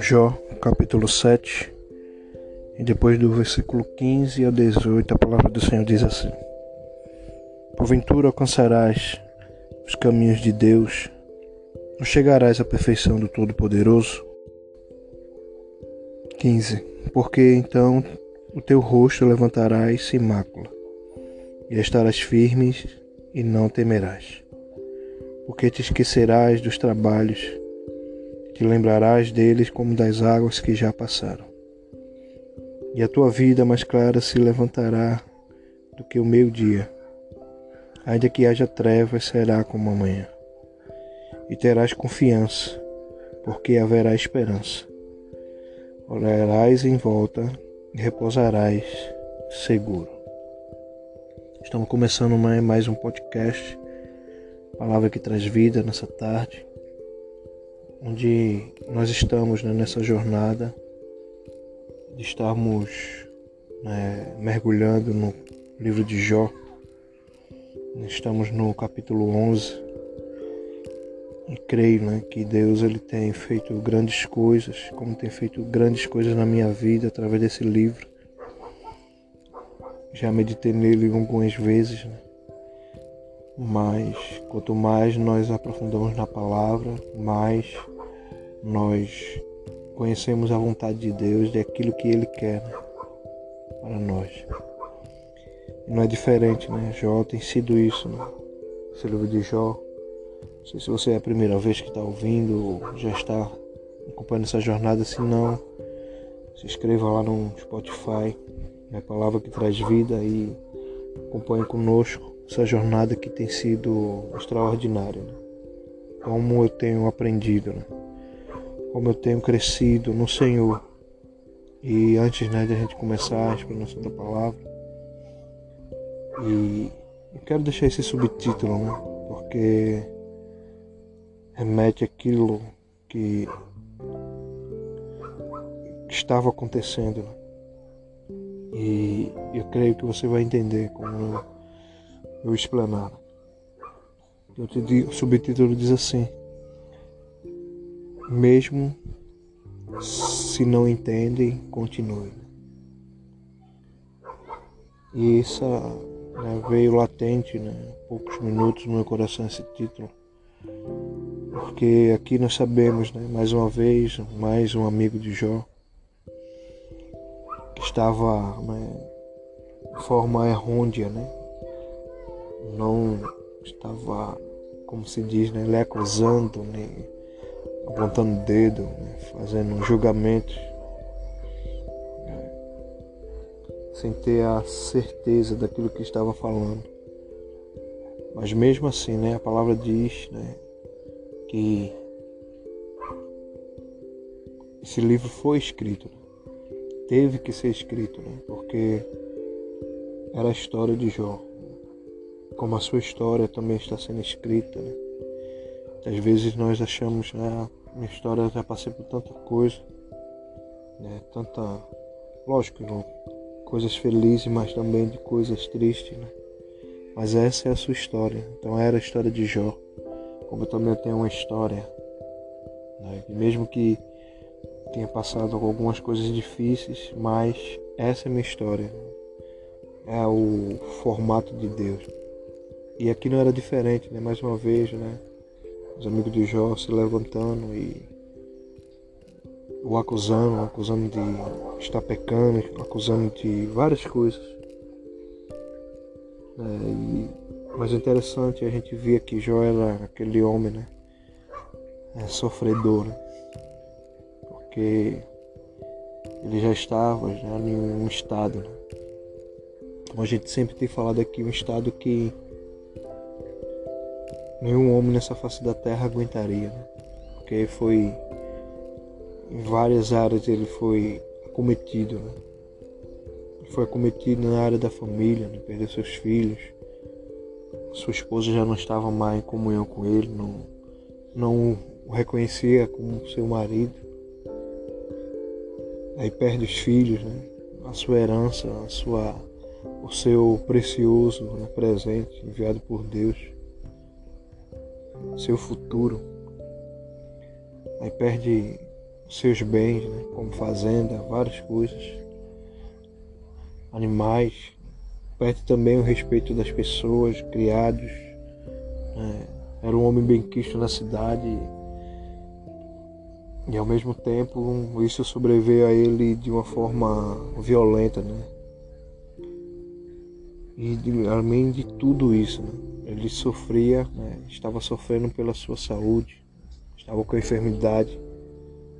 Jó, capítulo 7, e depois do versículo 15 a 18, a palavra do Senhor diz assim: Porventura alcançarás os caminhos de Deus, ou chegarás à perfeição do Todo-Poderoso? 15. Porque então o teu rosto levantarás sem mácula, e estarás firmes e não temerás, porque te esquecerás dos trabalhos te lembrarás deles como das águas que já passaram. E a tua vida mais clara se levantará do que o meio-dia. Ainda que haja trevas, será como amanhã. E terás confiança, porque haverá esperança. Olharás em volta e repousarás seguro. Estamos começando mais um podcast, palavra que traz vida nessa tarde onde nós estamos né, nessa jornada de estarmos né, mergulhando no livro de Jó. Estamos no capítulo 11 e creio né, que Deus ele tem feito grandes coisas, como tem feito grandes coisas na minha vida através desse livro. Já meditei nele algumas vezes, né? Mas quanto mais nós aprofundamos na palavra, mais nós conhecemos a vontade de Deus, de aquilo que Ele quer para nós. E não é diferente, né? Jó tem sido isso, né? Esse livro de Jó. Não sei se você é a primeira vez que está ouvindo ou já está acompanhando essa jornada, se não, se inscreva lá no Spotify, é a palavra que traz vida e acompanhe conosco essa jornada que tem sido extraordinária. Né? Como eu tenho aprendido, né? como eu tenho crescido no Senhor. E antes né, de a gente começar a explanação da palavra, e eu quero deixar esse subtítulo, né? Porque remete aquilo que estava acontecendo. Né? E eu creio que você vai entender como eu, explanar. O subtítulo diz assim: mesmo se não entendem, continue. E isso né, veio latente, né, poucos minutos no meu coração esse título. Porque aqui nós sabemos, né, mais uma vez, mais um amigo de Jó, que estava né, de forma errônea, né, não estava, como se diz, né, lhe acusando, né, apontando dedo, né, fazendo julgamento, né, sem ter a certeza daquilo que estava falando. Mas mesmo assim, né, a palavra diz né, que esse livro foi escrito, teve que ser escrito, né, porque era a história de Jó, como a sua história também está sendo escrita. Né? Às vezes nós achamos, né, minha história já passei por tanta coisa, né, tanta, lógico, não, coisas felizes, mas também de coisas tristes, né? Mas essa é a sua história. Então era a história de Jó, como eu também tenho uma história, né? Mesmo que tenha passado algumas coisas difíceis, mas essa é a minha história. É o formato de Deus. E aqui não era diferente, né? Mais uma vez, né? os amigos de Jó se levantando e o acusando, acusando de estar pecando, acusando de várias coisas. É, e, mas o interessante é a gente via que Jó era aquele homem, né? É, sofredor, né? Porque ele já estava já em um estado, né? Como a gente sempre tem falado aqui, um estado que nenhum homem nessa face da terra aguentaria, né? porque foi em várias áreas ele foi acometido, né? foi acometido na área da família, né? perdeu seus filhos, sua esposa já não estava mais em comunhão com ele, não, não o reconhecia como seu marido, aí perde os filhos, né? a sua herança, a sua, o seu precioso né? presente enviado por Deus seu futuro. Aí perde seus bens, né? como fazenda, várias coisas, animais, perde também o respeito das pessoas, criados. Né? Era um homem bem quisto na cidade e ao mesmo tempo isso sobreveio a ele de uma forma violenta, né? E além de tudo isso, né? Ele sofria, né? estava sofrendo pela sua saúde, estava com enfermidade,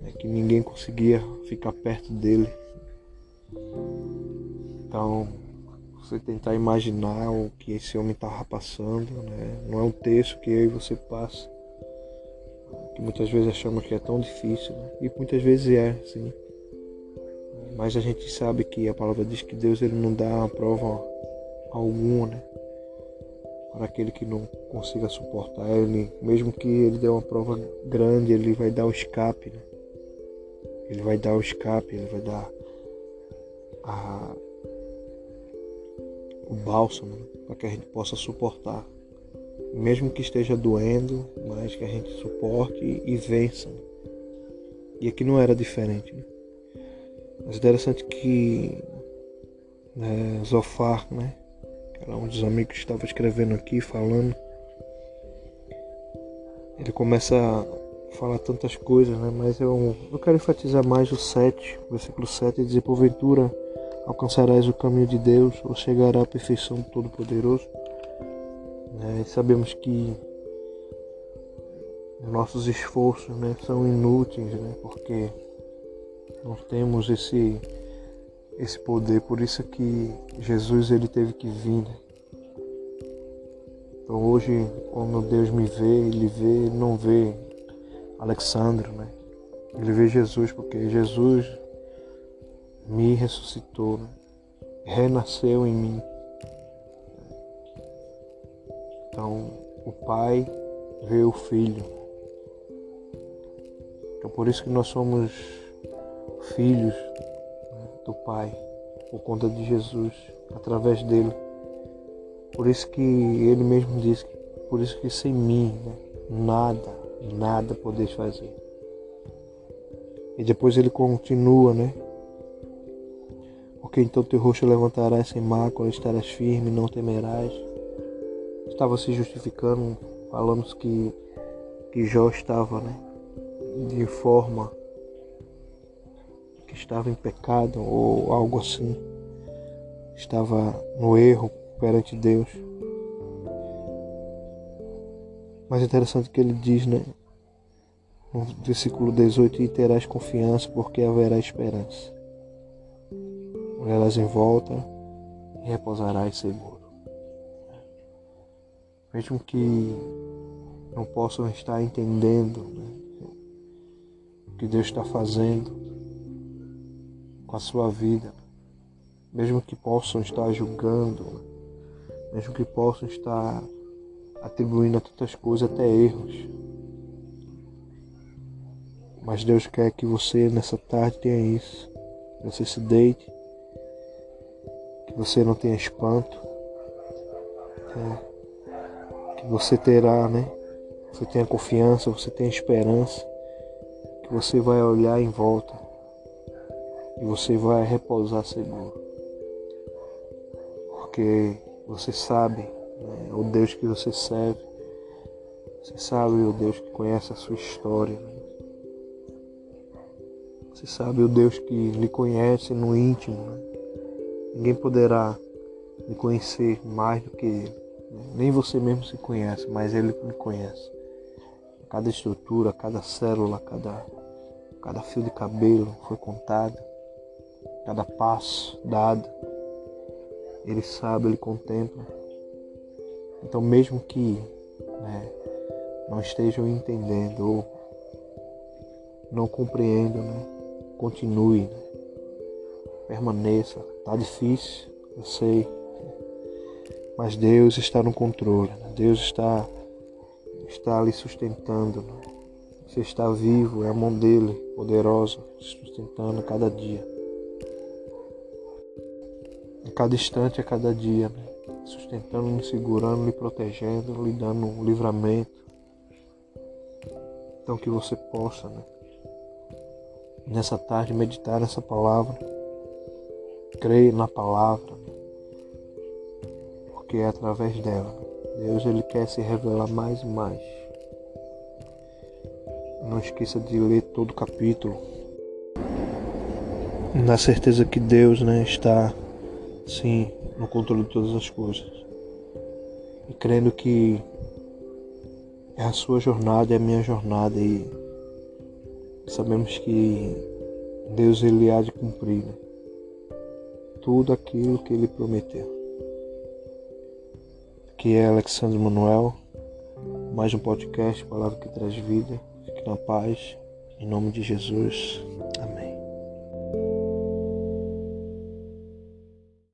né? que ninguém conseguia ficar perto dele. Então, você tentar imaginar o que esse homem estava passando, né? não é um texto que eu e você passa que muitas vezes achamos que é tão difícil, né? e muitas vezes é, sim. Mas a gente sabe que a palavra diz que Deus ele não dá prova alguma, né? Para aquele que não consiga suportar ele, mesmo que ele dê uma prova grande, ele vai dar o escape, né? Ele vai dar o escape, ele vai dar a, o bálsamo né? para que a gente possa suportar mesmo que esteja doendo, mas que a gente suporte e vença. E aqui não era diferente. Né? Mas interessante que né, Zofar, né, era um dos amigos estava escrevendo aqui, falando, ele começa a falar tantas coisas, né, mas eu, eu quero enfatizar mais o 7, versículo 7, dizer, porventura alcançarás o caminho de Deus ou chegará à perfeição do Todo-Poderoso. Né? Sabemos que nossos esforços né, são inúteis, né, porque nós temos esse, esse poder, por isso que Jesus ele teve que vir. Então hoje, quando Deus me vê, Ele vê, Ele não vê Alexandre, né? Ele vê Jesus, porque Jesus me ressuscitou, né? renasceu em mim. Então, o Pai vê o Filho. Então, por isso que nós somos filhos do Pai, por conta de Jesus, através dele. Por isso que ele mesmo diz, por isso que sem mim, né, nada, nada podeis fazer. E depois ele continua, né? Porque então teu rosto levantarás sem mácula, estarás firme, não temerás estava se justificando, falando que, que Jó estava né, de forma estava em pecado ou algo assim, estava no erro perante Deus. Mas é interessante que ele diz, né? No versículo 18, e terás confiança porque haverá esperança. Olharás em volta e repousarás seguro mesmo que não possam estar entendendo né, o que Deus está fazendo com a sua vida, mesmo que possam estar julgando, mesmo que possam estar atribuindo a tantas coisas até erros. Mas Deus quer que você nessa tarde tenha isso, que você se deite, que você não tenha espanto. É que você terá, né? Você tenha confiança, você tenha esperança, que você vai olhar em volta e você vai repousar seguro. Porque você sabe né, o Deus que você serve, você sabe o Deus que conhece a sua história. Né? Você sabe o Deus que lhe conhece no íntimo. Né? Ninguém poderá lhe conhecer mais do que Ele. Nem você mesmo se conhece, mas Ele me conhece. Cada estrutura, cada célula, cada, cada fio de cabelo foi contado, cada passo dado. Ele sabe, Ele contempla. Então, mesmo que né, não estejam entendendo ou não compreendam, né, continue, né, permaneça. Tá difícil, eu sei mas Deus está no controle, né? Deus está, está ali sustentando. Né? Você está vivo, é a mão dele, poderosa, sustentando cada dia. Cada instante, a cada dia, né? sustentando, me segurando, me protegendo, lhe dando um livramento. Então que você possa né? nessa tarde meditar nessa palavra, crer na palavra, porque é através dela. Deus ele quer se revelar mais e mais. Não esqueça de ler todo o capítulo. Na certeza que Deus né, está, sim, no controle de todas as coisas. E crendo que é a sua jornada, é a minha jornada e sabemos que Deus ele há de cumprir né? tudo aquilo que ele prometeu. Aqui é Alexandre Manuel, mais um podcast, palavra que traz vida. Fique na paz, em nome de Jesus.